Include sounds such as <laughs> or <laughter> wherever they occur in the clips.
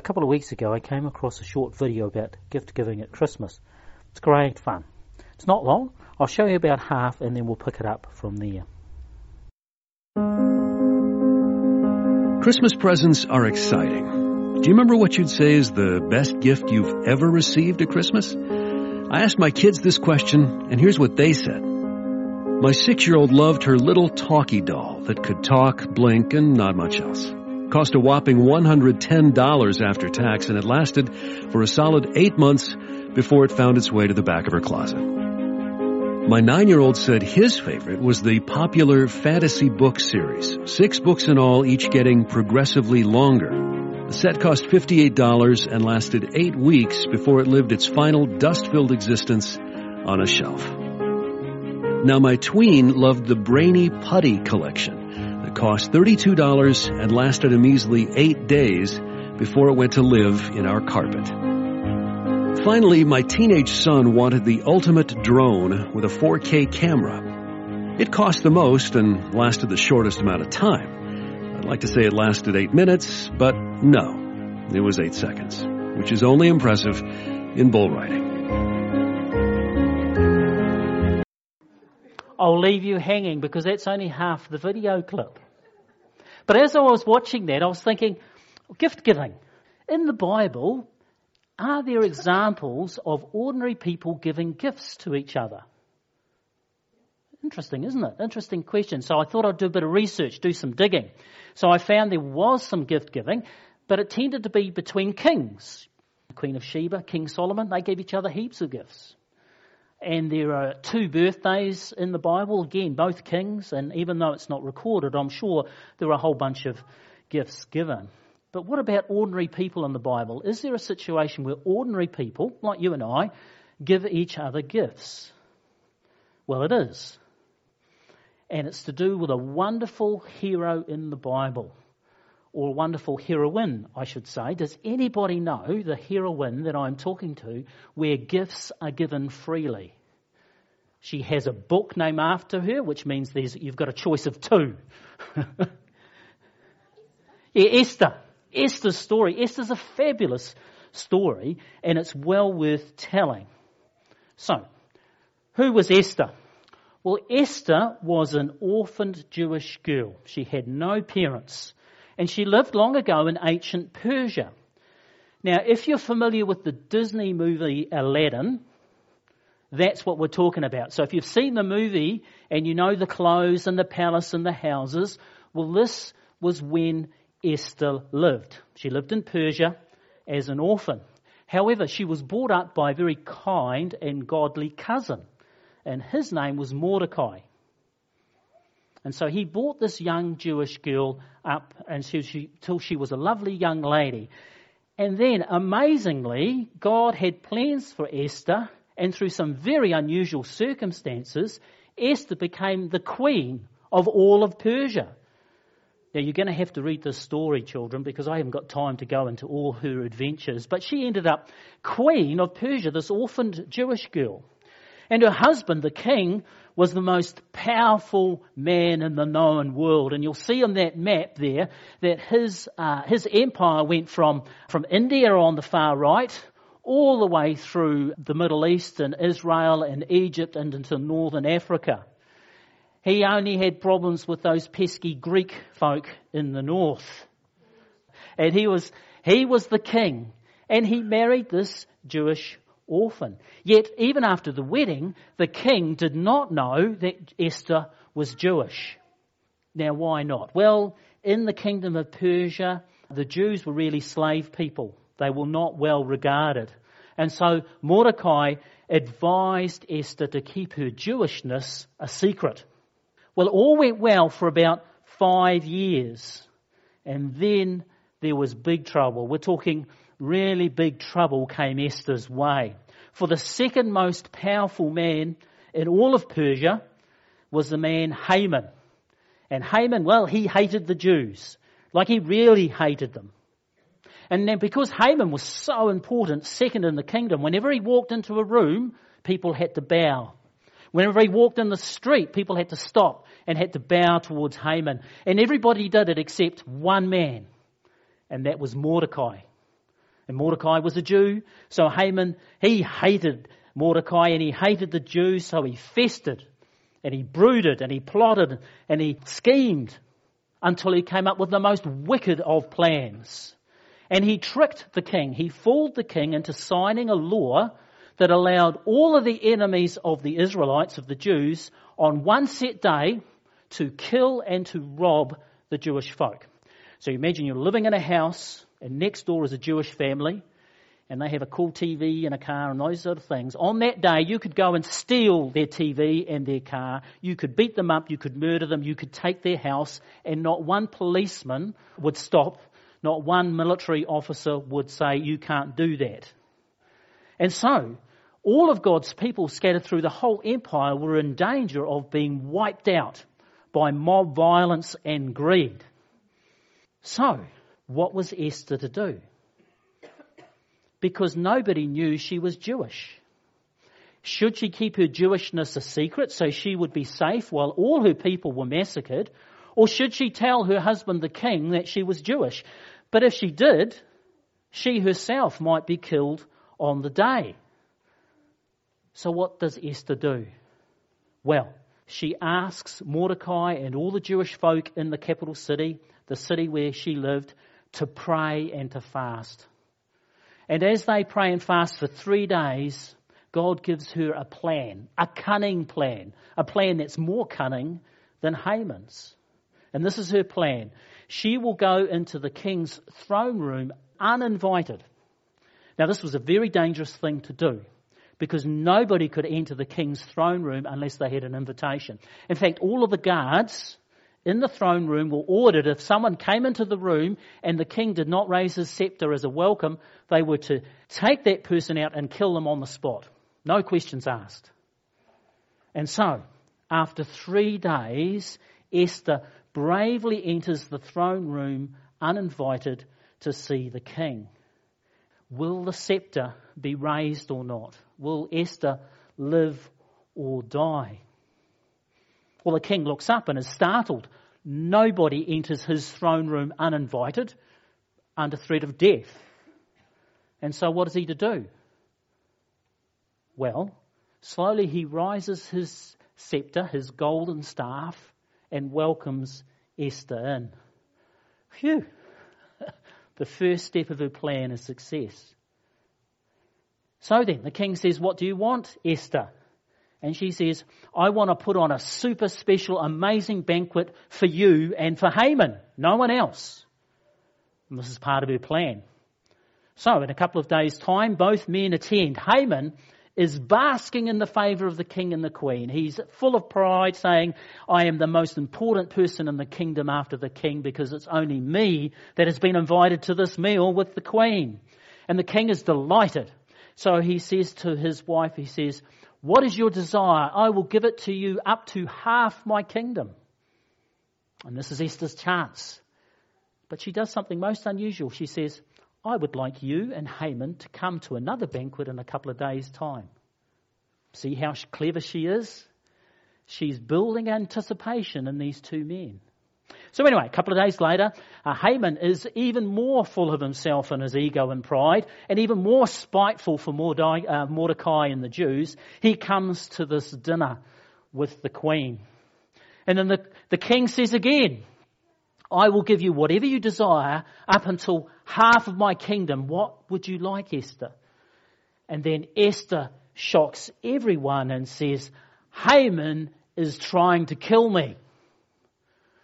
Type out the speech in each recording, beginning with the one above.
A couple of weeks ago, I came across a short video about gift giving at Christmas. It's great fun. It's not long. I'll show you about half and then we'll pick it up from there. Christmas presents are exciting. Do you remember what you'd say is the best gift you've ever received at Christmas? I asked my kids this question, and here's what they said. My six year old loved her little talkie doll that could talk, blink, and not much else. Cost a whopping $110 after tax, and it lasted for a solid eight months before it found its way to the back of her closet. My nine year old said his favorite was the popular fantasy book series, six books in all, each getting progressively longer. The set cost $58 and lasted eight weeks before it lived its final dust filled existence on a shelf. Now, my tween loved the Brainy Putty collection that cost $32 and lasted a measly eight days before it went to live in our carpet. Finally, my teenage son wanted the ultimate drone with a 4K camera. It cost the most and lasted the shortest amount of time. I'd like to say it lasted eight minutes, but no, it was eight seconds, which is only impressive in bull riding. I'll leave you hanging because that's only half the video clip. But as I was watching that, I was thinking, gift giving. In the Bible, are there examples of ordinary people giving gifts to each other? Interesting, isn't it? Interesting question. So I thought I'd do a bit of research, do some digging. So I found there was some gift giving, but it tended to be between kings. Queen of Sheba, King Solomon, they gave each other heaps of gifts. And there are two birthdays in the Bible, again, both kings, and even though it's not recorded, I'm sure there are a whole bunch of gifts given. But what about ordinary people in the Bible? Is there a situation where ordinary people, like you and I, give each other gifts? Well, it is. And it's to do with a wonderful hero in the Bible, or a wonderful heroine, I should say. Does anybody know the heroine that I'm talking to where gifts are given freely? She has a book named after her, which means there's, you've got a choice of two. <laughs> yeah, Esther. Esther's story. Esther's a fabulous story and it's well worth telling. So, who was Esther? Well, Esther was an orphaned Jewish girl. She had no parents and she lived long ago in ancient Persia. Now, if you're familiar with the Disney movie Aladdin, that's what we're talking about. So if you've seen the movie and you know the clothes and the palace and the houses, well, this was when Esther lived. She lived in Persia as an orphan. However, she was brought up by a very kind and godly cousin, and his name was Mordecai. And so he brought this young Jewish girl up until she, until she was a lovely young lady. And then, amazingly, God had plans for Esther, and through some very unusual circumstances, Esther became the queen of all of Persia. Now, you're going to have to read this story, children, because I haven't got time to go into all her adventures. But she ended up queen of Persia, this orphaned Jewish girl. And her husband, the king, was the most powerful man in the known world. And you'll see on that map there that his, uh, his empire went from, from India on the far right all the way through the Middle East and Israel and Egypt and into northern Africa. He only had problems with those pesky Greek folk in the north. And he was, he was the king. And he married this Jewish orphan. Yet, even after the wedding, the king did not know that Esther was Jewish. Now, why not? Well, in the kingdom of Persia, the Jews were really slave people. They were not well regarded. And so Mordecai advised Esther to keep her Jewishness a secret. Well, all went well for about five years. And then there was big trouble. We're talking really big trouble came Esther's way. For the second most powerful man in all of Persia was the man Haman. And Haman, well, he hated the Jews. Like he really hated them. And then because Haman was so important, second in the kingdom, whenever he walked into a room, people had to bow. Whenever he walked in the street, people had to stop and had to bow towards Haman. And everybody did it except one man, and that was Mordecai. And Mordecai was a Jew, so Haman, he hated Mordecai and he hated the Jews, so he festered and he brooded and he plotted and he schemed until he came up with the most wicked of plans. And he tricked the king. He fooled the king into signing a law that allowed all of the enemies of the Israelites, of the Jews, on one set day to kill and to rob the Jewish folk. So imagine you're living in a house and next door is a Jewish family and they have a cool TV and a car and those sort of things. On that day, you could go and steal their TV and their car. You could beat them up. You could murder them. You could take their house and not one policeman would stop. Not one military officer would say, you can't do that. And so, all of God's people scattered through the whole empire were in danger of being wiped out by mob violence and greed. So, what was Esther to do? Because nobody knew she was Jewish. Should she keep her Jewishness a secret so she would be safe while all her people were massacred? Or should she tell her husband the king that she was Jewish? But if she did, she herself might be killed on the day. So what does Esther do? Well, she asks Mordecai and all the Jewish folk in the capital city, the city where she lived, to pray and to fast. And as they pray and fast for three days, God gives her a plan, a cunning plan, a plan that's more cunning than Haman's. And this is her plan. She will go into the king's throne room uninvited. Now, this was a very dangerous thing to do because nobody could enter the king's throne room unless they had an invitation. In fact, all of the guards in the throne room were ordered if someone came into the room and the king did not raise his scepter as a welcome, they were to take that person out and kill them on the spot. No questions asked. And so, after three days, Esther bravely enters the throne room uninvited to see the king. Will the scepter be raised or not? Will Esther live or die? Well, the king looks up and is startled. Nobody enters his throne room uninvited under threat of death. And so, what is he to do? Well, slowly he rises his scepter, his golden staff, and welcomes Esther in. Phew! <laughs> the first step of her plan is success. So then, the king says, What do you want, Esther? And she says, I want to put on a super special, amazing banquet for you and for Haman, no one else. And this is part of her plan. So, in a couple of days' time, both men attend. Haman is basking in the favour of the king and the queen. He's full of pride, saying, I am the most important person in the kingdom after the king because it's only me that has been invited to this meal with the queen. And the king is delighted. So he says to his wife, he says, What is your desire? I will give it to you up to half my kingdom. And this is Esther's chance. But she does something most unusual. She says, I would like you and Haman to come to another banquet in a couple of days' time. See how clever she is? She's building anticipation in these two men. So anyway, a couple of days later, uh, Haman is even more full of himself and his ego and pride, and even more spiteful for Mordecai, uh, Mordecai and the Jews. He comes to this dinner with the queen. And then the, the king says again, I will give you whatever you desire up until half of my kingdom. What would you like, Esther? And then Esther shocks everyone and says, Haman is trying to kill me.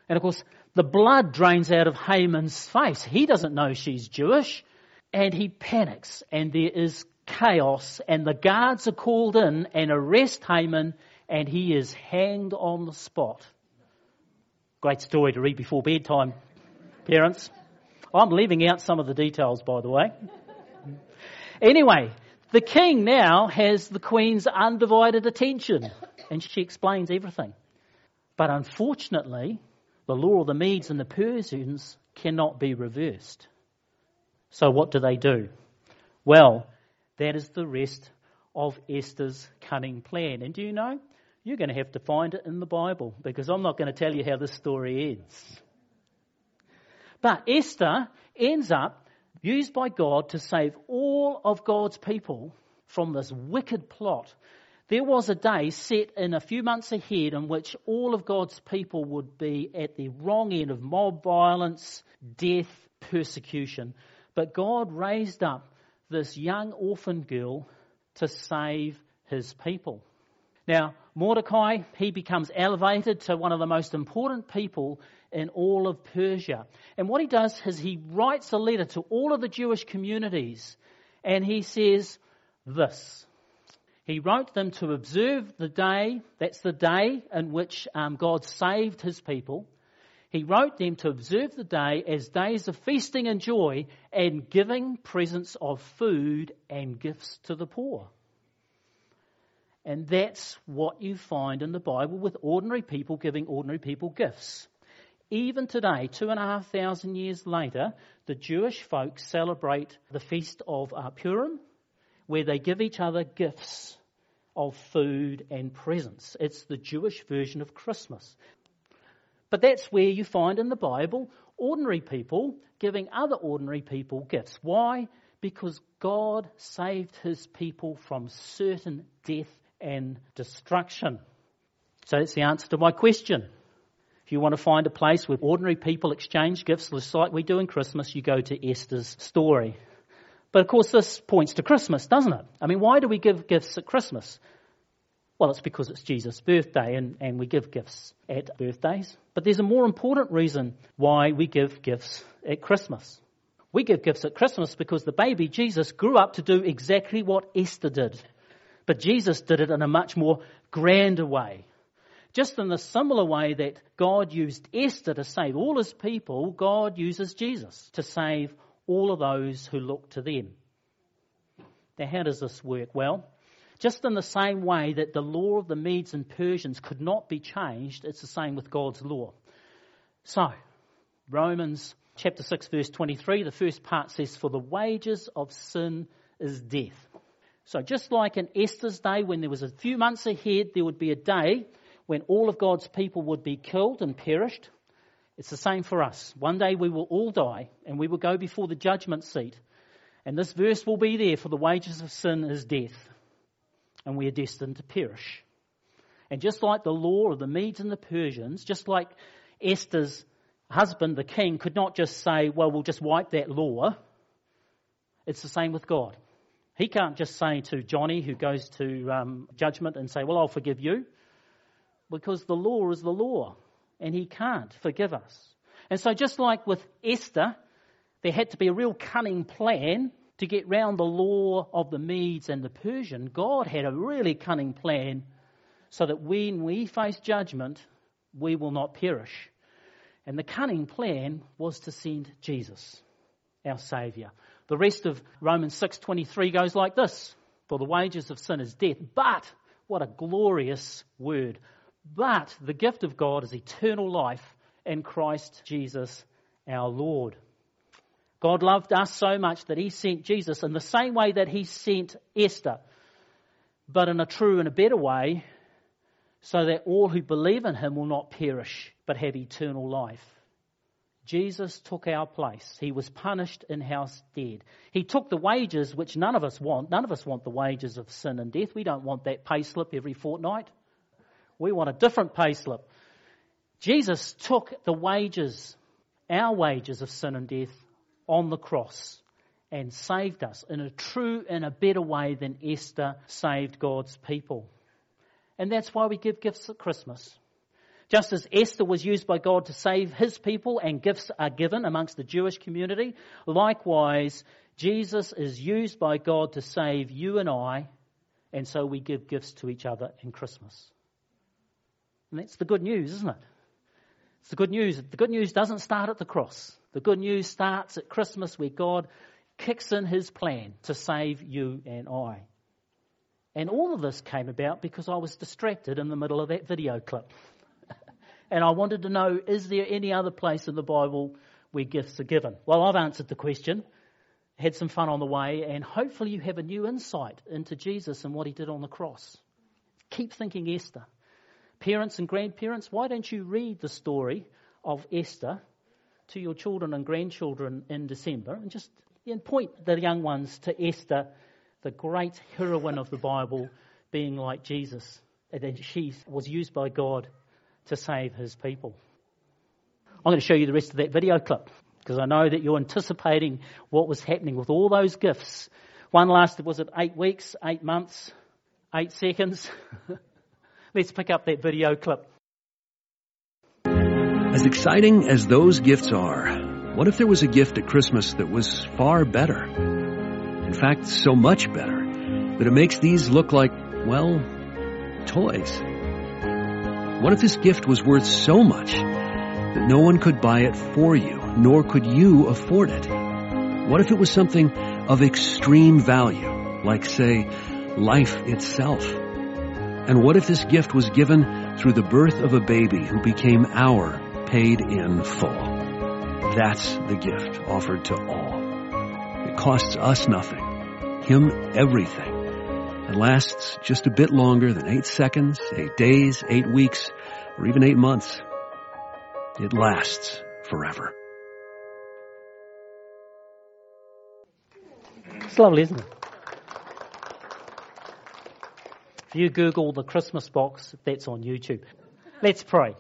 And of course, the blood drains out of Haman's face. He doesn't know she's Jewish. And he panics and there is chaos and the guards are called in and arrest Haman and he is hanged on the spot. Great story to read before bedtime, parents. I'm leaving out some of the details, by the way. Anyway, the king now has the queen's undivided attention, and she explains everything. But unfortunately, the law of the Medes and the Persians cannot be reversed. So what do they do? Well, that is the rest of Esther's cunning plan. And do you know? You're going to have to find it in the Bible because I'm not going to tell you how this story ends. But Esther ends up used by God to save all of God's people from this wicked plot. There was a day set in a few months ahead in which all of God's people would be at the wrong end of mob violence, death, persecution. But God raised up this young orphan girl to save his people. Now, Mordecai, he becomes elevated to one of the most important people in all of Persia. And what he does is he writes a letter to all of the Jewish communities and he says this. He wrote them to observe the day, that's the day in which um, God saved his people. He wrote them to observe the day as days of feasting and joy and giving presents of food and gifts to the poor. And that's what you find in the Bible with ordinary people giving ordinary people gifts. Even today, two and a half thousand years later, the Jewish folk celebrate the feast of uh, Purim, where they give each other gifts of food and presents. It's the Jewish version of Christmas. But that's where you find in the Bible ordinary people giving other ordinary people gifts. Why? Because God saved his people from certain death and destruction. So that's the answer to my question. If you want to find a place where ordinary people exchange gifts, just like we do in Christmas, you go to Esther's story. But of course, this points to Christmas, doesn't it? I mean, why do we give gifts at Christmas? Well, it's because it's Jesus' birthday and, and we give gifts at birthdays. But there's a more important reason why we give gifts at Christmas. We give gifts at Christmas because the baby Jesus grew up to do exactly what Esther did. But Jesus did it in a much more grander way. Just in the similar way that God used Esther to save all his people, God uses Jesus to save all of those who look to them. Now, how does this work? Well, just in the same way that the law of the Medes and Persians could not be changed, it's the same with God's law. So, Romans chapter 6 verse 23, the first part says, For the wages of sin is death. So just like in Esther's day, when there was a few months ahead, there would be a day when all of God's people would be killed and perished. It's the same for us. One day we will all die and we will go before the judgment seat. And this verse will be there for the wages of sin is death. And we are destined to perish. And just like the law of the Medes and the Persians, just like Esther's husband, the king, could not just say, well, we'll just wipe that law. It's the same with God. He can't just say to Johnny, who goes to um, judgment, and say, Well, I'll forgive you. Because the law is the law, and he can't forgive us. And so, just like with Esther, there had to be a real cunning plan to get round the law of the Medes and the Persian. God had a really cunning plan so that when we face judgment, we will not perish. And the cunning plan was to send Jesus, our Saviour. The rest of Romans 6:23 goes like this: For the wages of sin is death, but what a glorious word. But the gift of God is eternal life in Christ Jesus our Lord. God loved us so much that he sent Jesus in the same way that he sent Esther, but in a true and a better way, so that all who believe in him will not perish, but have eternal life. Jesus took our place. He was punished in house dead. He took the wages which none of us want. None of us want the wages of sin and death. We don't want that pay slip every fortnight. We want a different pay slip. Jesus took the wages, our wages of sin and death, on the cross and saved us in a true and a better way than Esther saved God's people. And that's why we give gifts at Christmas. Just as Esther was used by God to save his people and gifts are given amongst the Jewish community, likewise, Jesus is used by God to save you and I, and so we give gifts to each other in Christmas. And that's the good news, isn't it? It's the good news. The good news doesn't start at the cross. The good news starts at Christmas where God kicks in his plan to save you and I. And all of this came about because I was distracted in the middle of that video clip. And I wanted to know, is there any other place in the Bible where gifts are given? Well, I've answered the question, had some fun on the way, and hopefully you have a new insight into Jesus and what he did on the cross. Keep thinking Esther. Parents and grandparents, why don't you read the story of Esther to your children and grandchildren in December and just and point the young ones to Esther, the great heroine of the Bible, being like Jesus. And that she was used by God to save his people. I'm going to show you the rest of that video clip because I know that you're anticipating what was happening with all those gifts. One lasted, was it eight weeks, eight months, eight seconds? <laughs> Let's pick up that video clip. As exciting as those gifts are, what if there was a gift at Christmas that was far better? In fact, so much better that it makes these look like, well, toys. What if this gift was worth so much that no one could buy it for you, nor could you afford it? What if it was something of extreme value, like, say, life itself? And what if this gift was given through the birth of a baby who became our paid in full? That's the gift offered to all. It costs us nothing, Him everything. It lasts just a bit longer than eight seconds, eight days, eight weeks, or even eight months. It lasts forever. It's lovely, isn't it? If you Google the Christmas box, that's on YouTube. Let's pray.